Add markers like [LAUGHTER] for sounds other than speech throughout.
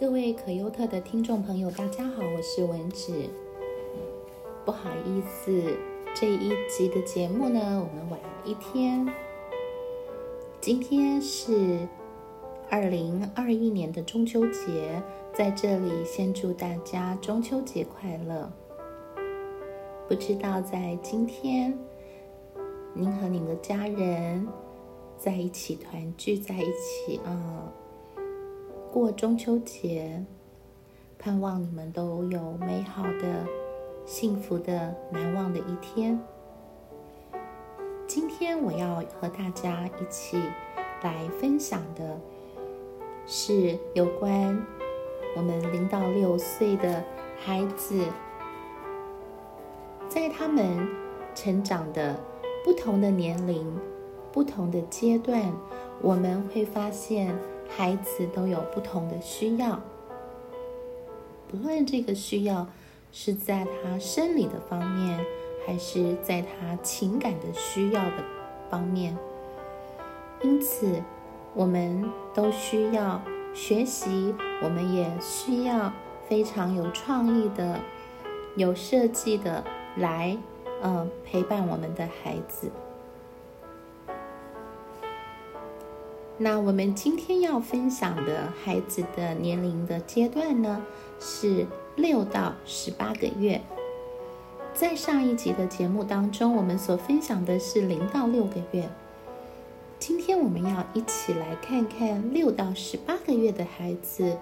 各位可优特的听众朋友，大家好，我是文芷。不好意思，这一集的节目呢，我们晚了一天。今天是二零二一年的中秋节，在这里先祝大家中秋节快乐。不知道在今天，您和您的家人在一起团聚在一起，嗯。过中秋节，盼望你们都有美好的、幸福的、难忘的一天。今天我要和大家一起来分享的是有关我们零到六岁的孩子，在他们成长的不同的年龄、不同的阶段，我们会发现。孩子都有不同的需要，不论这个需要是在他生理的方面，还是在他情感的需要的方面。因此，我们都需要学习，我们也需要非常有创意的、有设计的来，嗯，陪伴我们的孩子。那我们今天要分享的孩子的年龄的阶段呢，是六到十八个月。在上一集的节目当中，我们所分享的是零到六个月。今天我们要一起来看看六到十八个月的孩子，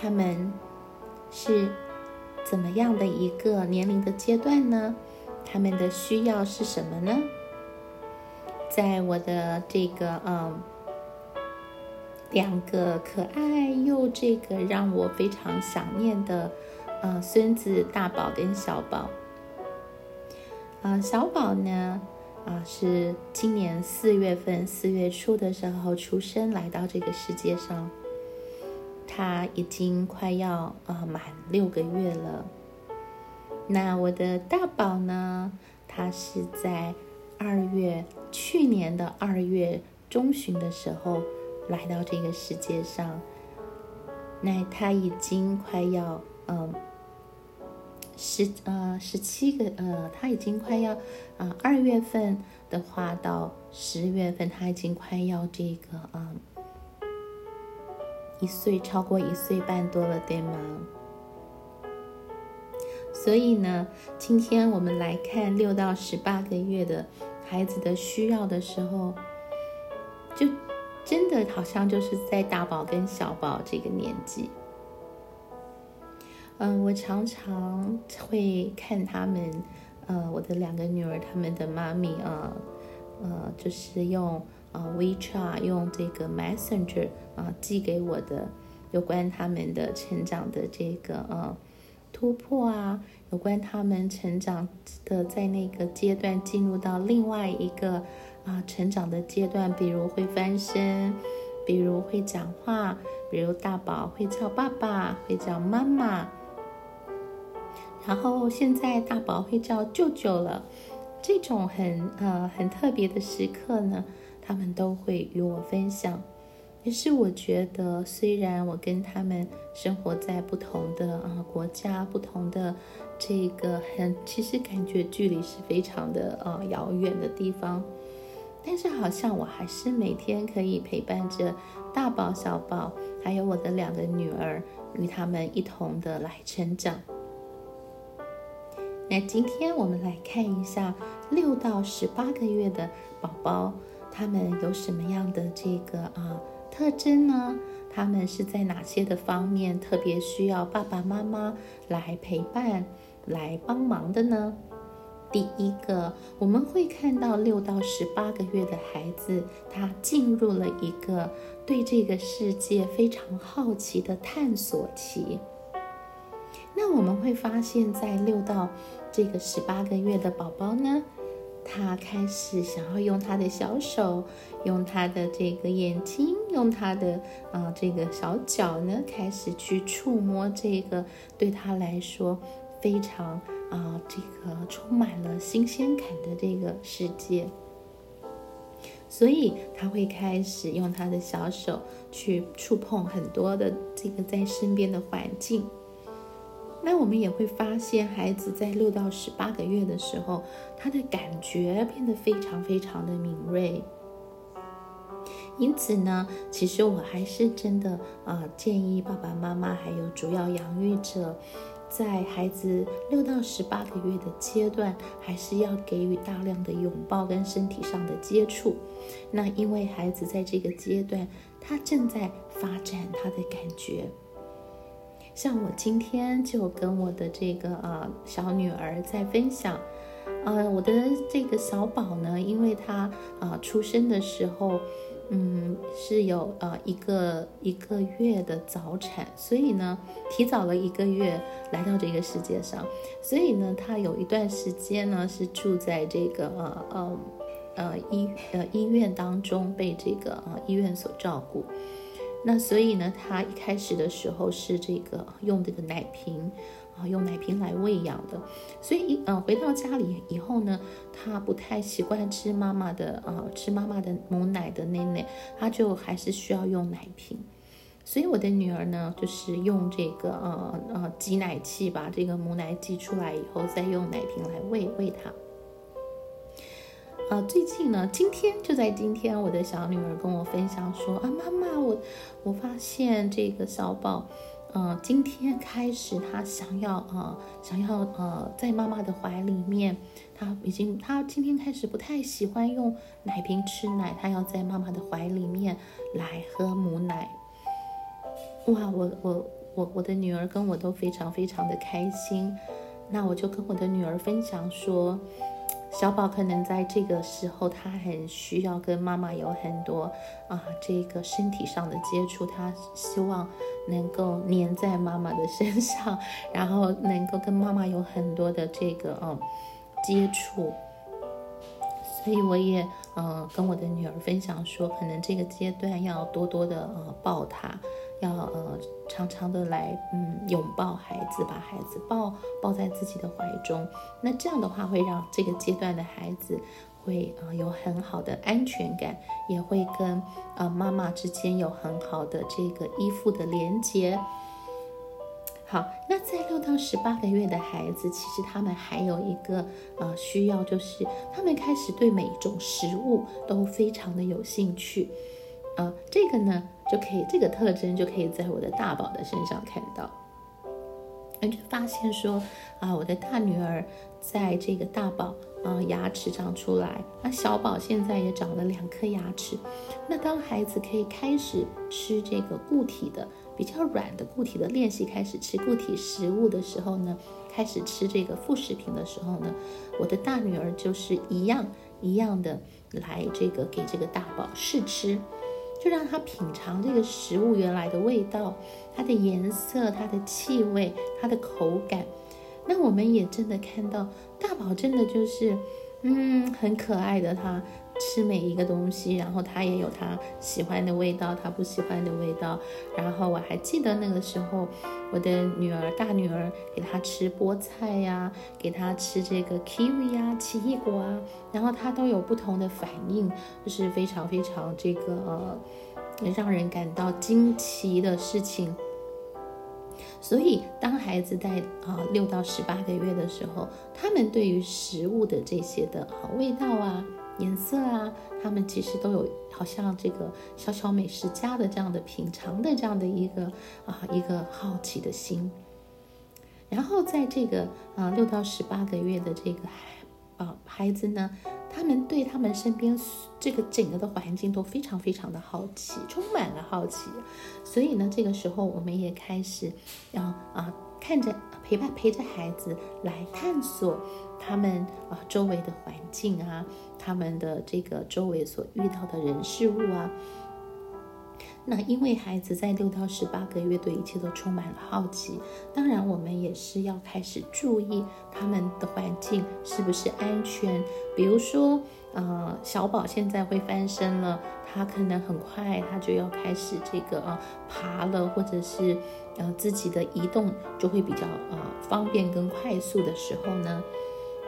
他们是怎么样的一个年龄的阶段呢？他们的需要是什么呢？在我的这个嗯，两个可爱又这个让我非常想念的呃孙子大宝跟小宝，啊小宝呢啊是今年四月份四月初的时候出生来到这个世界上，他已经快要呃满六个月了。那我的大宝呢，他是在。二月，去年的二月中旬的时候，来到这个世界上。那他已经快要，嗯，十呃十七个呃，他已经快要啊，二月份的话到十月份，他已经快要这个啊一岁，超过一岁半多了，对吗？所以呢，今天我们来看六到十八个月的。孩子的需要的时候，就真的好像就是在大宝跟小宝这个年纪。嗯，我常常会看他们，呃，我的两个女儿，他们的妈咪啊，呃，就是用呃 WeChat 用这个 Messenger 啊寄给我的有关他们的成长的这个呃突破啊。有关他们成长的，在那个阶段进入到另外一个啊成长的阶段，比如会翻身，比如会讲话，比如大宝会叫爸爸，会叫妈妈，然后现在大宝会叫舅舅了。这种很呃很特别的时刻呢，他们都会与我分享。也是我觉得，虽然我跟他们生活在不同的啊国家，不同的这个很，其实感觉距离是非常的呃遥远的地方，但是好像我还是每天可以陪伴着大宝、小宝，还有我的两个女儿，与他们一同的来成长。那今天我们来看一下六到十八个月的宝宝，他们有什么样的这个啊？特征呢？他们是在哪些的方面特别需要爸爸妈妈来陪伴、来帮忙的呢？第一个，我们会看到六到十八个月的孩子，他进入了一个对这个世界非常好奇的探索期。那我们会发现，在六到这个十八个月的宝宝呢？他开始想要用他的小手，用他的这个眼睛，用他的啊这个小脚呢，开始去触摸这个对他来说非常啊这个充满了新鲜感的这个世界。所以他会开始用他的小手去触碰很多的这个在身边的环境。那我们也会发现，孩子在六到十八个月的时候，他的感觉变得非常非常的敏锐。因此呢，其实我还是真的啊，建议爸爸妈妈还有主要养育者，在孩子六到十八个月的阶段，还是要给予大量的拥抱跟身体上的接触。那因为孩子在这个阶段，他正在发展他的感觉。像我今天就跟我的这个呃小女儿在分享，呃，我的这个小宝呢，因为他啊出生的时候，嗯，是有呃一个一个月的早产，所以呢提早了一个月来到这个世界上，所以呢他有一段时间呢是住在这个呃呃呃医呃医院当中，被这个呃医院所照顾。那所以呢，他一开始的时候是这个用这个奶瓶啊，用奶瓶来喂养的。所以一呃，回到家里以后呢，他不太习惯吃妈妈的啊，吃妈妈的母奶的奶奶，他就还是需要用奶瓶。所以我的女儿呢，就是用这个呃呃挤奶器把这个母奶挤出来以后，再用奶瓶来喂喂她。呃，最近呢，今天就在今天，我的小女儿跟我分享说啊，妈妈，我我发现这个小宝，呃，今天开始他想要呃想要呃在妈妈的怀里面，他已经他今天开始不太喜欢用奶瓶吃奶，他要在妈妈的怀里面来喝母奶。哇，我我我我的女儿跟我都非常非常的开心，那我就跟我的女儿分享说。小宝可能在这个时候，他很需要跟妈妈有很多啊，这个身体上的接触，他希望能够黏在妈妈的身上，然后能够跟妈妈有很多的这个嗯接触。所以我也嗯跟我的女儿分享说，可能这个阶段要多多的呃抱她。要呃常常的来嗯拥抱孩子，把孩子抱抱在自己的怀中。那这样的话会让这个阶段的孩子会啊有很好的安全感，也会跟呃妈妈之间有很好的这个依附的连接。好，那在六到十八个月的孩子，其实他们还有一个呃需要，就是他们开始对每一种食物都非常的有兴趣。啊，这个呢就可以，这个特征就可以在我的大宝的身上看到。那就发现说，啊，我的大女儿在这个大宝啊牙齿长出来，那小宝现在也长了两颗牙齿。那当孩子可以开始吃这个固体的、比较软的固体的练习，开始吃固体食物的时候呢，开始吃这个副食品的时候呢，我的大女儿就是一样一样的来这个给这个大宝试吃。就让他品尝这个食物原来的味道，它的颜色、它的气味、它的口感。那我们也真的看到大宝真的就是，嗯，很可爱的他。吃每一个东西，然后他也有他喜欢的味道，他不喜欢的味道。然后我还记得那个时候，我的女儿大女儿给他吃菠菜呀，给他吃这个 kiwi 啊，奇异果啊，然后他都有不同的反应，就是非常非常这个呃，让人感到惊奇的事情。所以，当孩子在啊六到十八个月的时候，他们对于食物的这些的好味道啊。颜色啊，他们其实都有好像这个小小美食家的这样的品尝的这样的一个啊一个好奇的心。然后在这个啊六到十八个月的这个孩啊孩子呢，他们对他们身边这个整个的环境都非常非常的好奇，充满了好奇。所以呢，这个时候我们也开始要啊看着陪伴陪着孩子来探索。他们啊，周围的环境啊，他们的这个周围所遇到的人事物啊，那因为孩子在六到十八个月对一切都充满了好奇，当然我们也是要开始注意他们的环境是不是安全。比如说，呃，小宝现在会翻身了，他可能很快他就要开始这个啊爬了，或者是呃自己的移动就会比较呃方便跟快速的时候呢。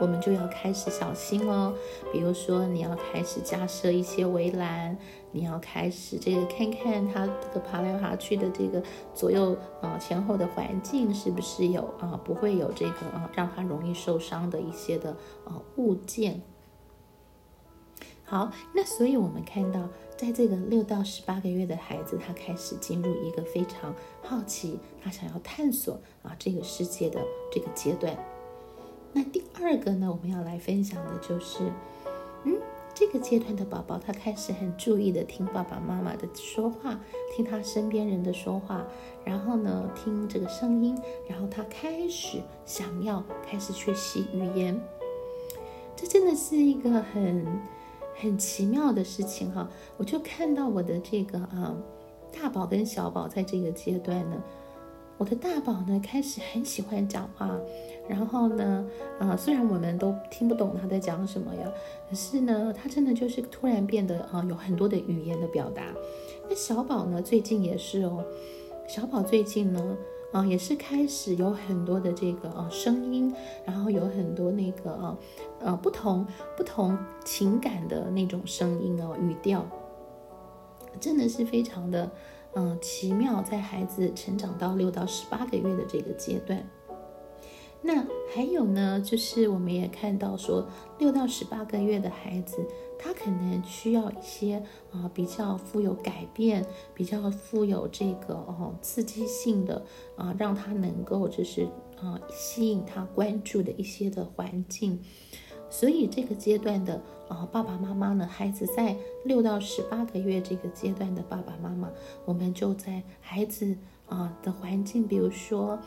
我们就要开始小心哦。比如说，你要开始加设一些围栏，你要开始这个看看它这个爬来爬去的这个左右啊前后的环境是不是有啊不会有这个啊让它容易受伤的一些的啊物件。好，那所以我们看到，在这个六到十八个月的孩子，他开始进入一个非常好奇，他想要探索啊这个世界的这个阶段。那第二个呢，我们要来分享的就是，嗯，这个阶段的宝宝，他开始很注意的听爸爸妈妈的说话，听他身边人的说话，然后呢，听这个声音，然后他开始想要开始学习语言。这真的是一个很。很奇妙的事情哈，我就看到我的这个啊大宝跟小宝在这个阶段呢，我的大宝呢开始很喜欢讲话，然后呢，啊虽然我们都听不懂他在讲什么呀，可是呢，他真的就是突然变得啊有很多的语言的表达。那小宝呢最近也是哦，小宝最近呢。啊，也是开始有很多的这个啊声音，然后有很多那个啊呃不同不同情感的那种声音哦语调，真的是非常的嗯奇妙，在孩子成长到六到十八个月的这个阶段。那还有呢，就是我们也看到说，六到十八个月的孩子，他可能需要一些啊比较富有改变、比较富有这个哦刺激性的啊，让他能够就是啊吸引他关注的一些的环境。所以这个阶段的啊爸爸妈妈呢，孩子在六到十八个月这个阶段的爸爸妈妈，我们就在孩子啊的环境，比如说。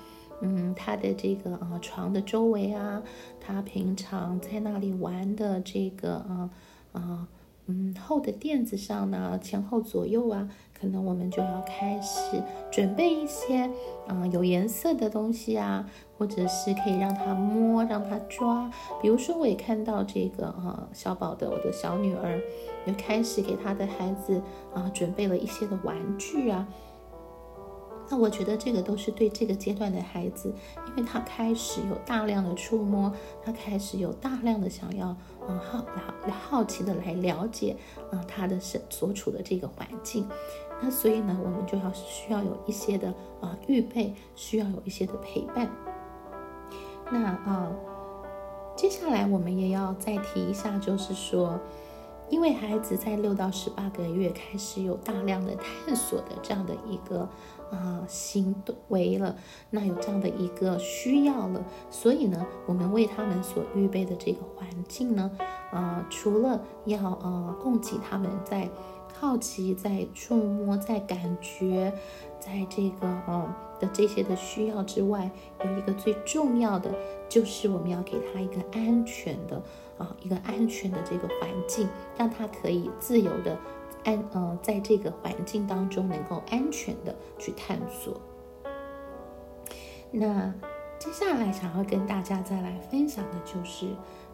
嗯，他的这个啊床的周围啊，他平常在那里玩的这个啊啊嗯厚的垫子上呢，前后左右啊，可能我们就要开始准备一些啊有颜色的东西啊，或者是可以让他摸，让他抓。比如说，我也看到这个啊小宝的我的小女儿，又开始给他的孩子啊准备了一些的玩具啊。那我觉得这个都是对这个阶段的孩子，因为他开始有大量的触摸，他开始有大量的想要，嗯，好好好奇的来了解，啊，他的所所处的这个环境。那所以呢，我们就要需要有一些的啊预备，需要有一些的陪伴。那啊，接下来我们也要再提一下，就是说。因为孩子在六到十八个月开始有大量的探索的这样的一个啊行为了，那有这样的一个需要了，所以呢，我们为他们所预备的这个环境呢，啊，除了要呃供给他们在好奇、在触摸、在感觉，在这个嗯的这些的需要之外，有一个最重要的，就是我们要给他一个安全的。啊，一个安全的这个环境，让他可以自由的安呃，在这个环境当中能够安全的去探索。那接下来想要跟大家再来分享的就是，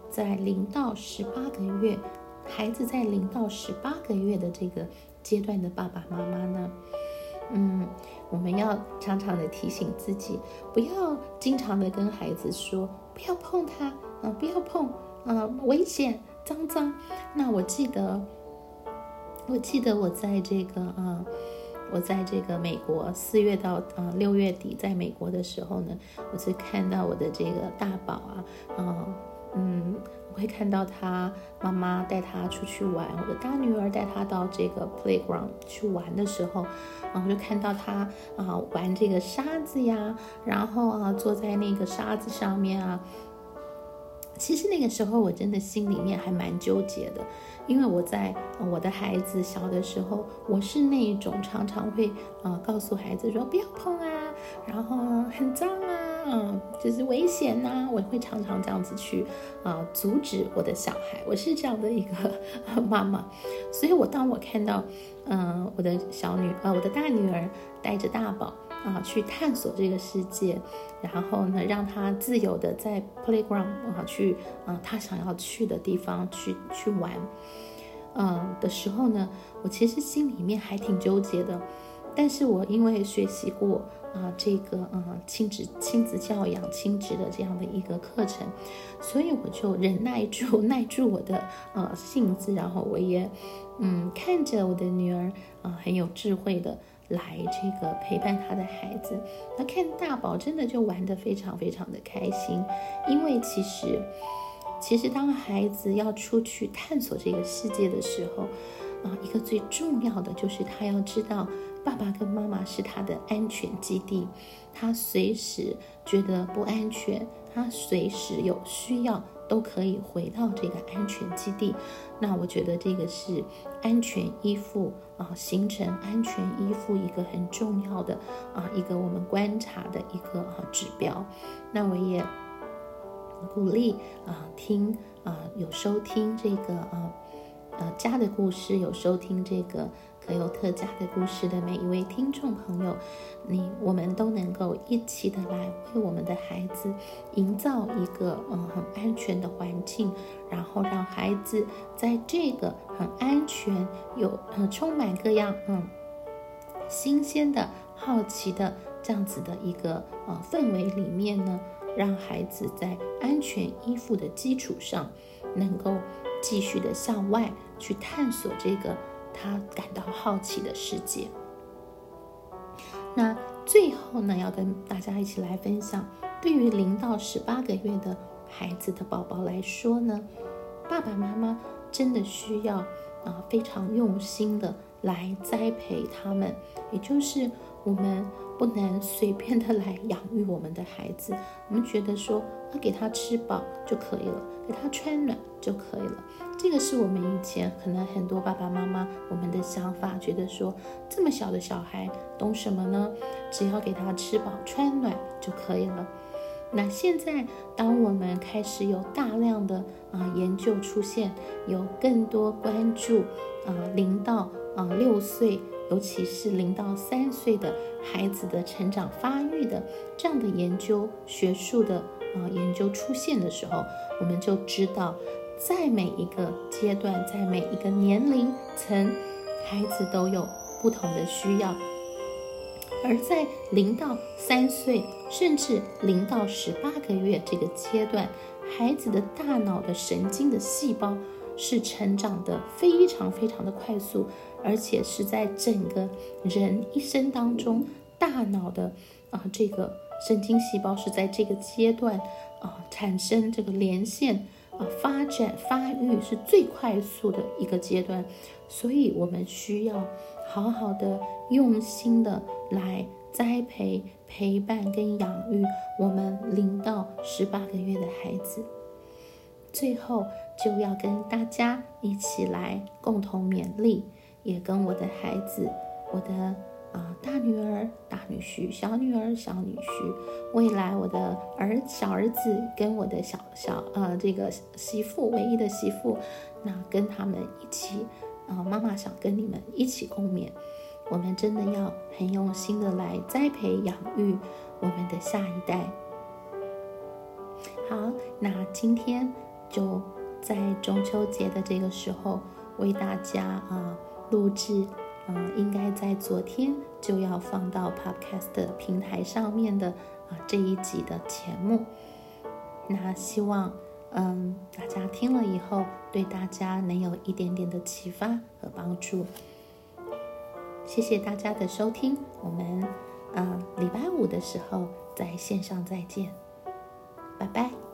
在零到十八个月，孩子在零到十八个月的这个阶段的爸爸妈妈呢，嗯，我们要常常的提醒自己，不要经常的跟孩子说不要碰他啊，不要碰。嗯，危险，脏脏。那我记得，我记得我在这个啊，我在这个美国四月到啊六月底在美国的时候呢，我就看到我的这个大宝啊，嗯嗯，会看到他妈妈带他出去玩，我的大女儿带他到这个 playground 去玩的时候，啊，我就看到他啊玩这个沙子呀，然后啊坐在那个沙子上面啊。其实那个时候我真的心里面还蛮纠结的，因为我在我的孩子小的时候，我是那一种常常会啊告诉孩子说不要碰啊，然后很脏啊，嗯就是危险呐，我会常常这样子去啊阻止我的小孩，我是这样的一个妈妈，所以我当我看到嗯我的小女呃我的大女儿带着大宝。啊，去探索这个世界，然后呢，让他自由的在 playground 啊去啊他想要去的地方去去玩，嗯的时候呢，我其实心里面还挺纠结的，但是我因为学习过啊这个呃亲子亲子教养亲子的这样的一个课程，所以我就忍耐住 [LAUGHS] 耐住我的呃性子，然后我也嗯看着我的女儿啊很有智慧的。来这个陪伴她的孩子，那看大宝真的就玩得非常非常的开心，因为其实，其实当孩子要出去探索这个世界的时候，啊，一个最重要的就是他要知道爸爸跟妈妈是他的安全基地，他随时觉得不安全，他随时有需要。都可以回到这个安全基地，那我觉得这个是安全依附啊，形成安全依附一个很重要的啊一个我们观察的一个啊指标。那我也鼓励啊听啊有收听这个啊呃家的故事，有收听这个。可有特价的故事的每一位听众朋友，你我们都能够一起的来为我们的孩子营造一个嗯很安全的环境，然后让孩子在这个很安全、有呃充满各样嗯新鲜的好奇的这样子的一个呃氛围里面呢，让孩子在安全依附的基础上，能够继续的向外去探索这个。他感到好奇的世界。那最后呢，要跟大家一起来分享，对于零到十八个月的孩子的宝宝来说呢，爸爸妈妈真的需要啊非常用心的来栽培他们，也就是我们。不能随便的来养育我们的孩子。我们觉得说，啊，给他吃饱就可以了，给他穿暖就可以了。这个是我们以前可能很多爸爸妈妈我们的想法，觉得说，这么小的小孩懂什么呢？只要给他吃饱穿暖就可以了。那现在，当我们开始有大量的啊研究出现，有更多关注啊零到啊六岁。尤其是零到三岁的孩子的成长发育的这样的研究学术的啊研究出现的时候，我们就知道，在每一个阶段，在每一个年龄层，孩子都有不同的需要。而在零到三岁，甚至零到十八个月这个阶段，孩子的大脑的神经的细胞是成长的非常非常的快速。而且是在整个人一生当中，大脑的啊这个神经细胞是在这个阶段啊产生这个连线啊发展发育是最快速的一个阶段，所以我们需要好好的用心的来栽培、陪伴跟养育我们零到十八个月的孩子。最后就要跟大家一起来共同勉励。也跟我的孩子，我的啊大女儿、大女婿、小女儿、小女婿，未来我的儿小儿子跟我的小小呃这个媳妇，唯一的媳妇，那跟他们一起啊，妈妈想跟你们一起共勉，我们真的要很用心的来栽培养育我们的下一代。好，那今天就在中秋节的这个时候，为大家啊。录制，嗯，应该在昨天就要放到 Podcast 平台上面的啊这一集的节目。那希望，嗯，大家听了以后，对大家能有一点点的启发和帮助。谢谢大家的收听，我们，嗯，礼拜五的时候在线上再见，拜拜。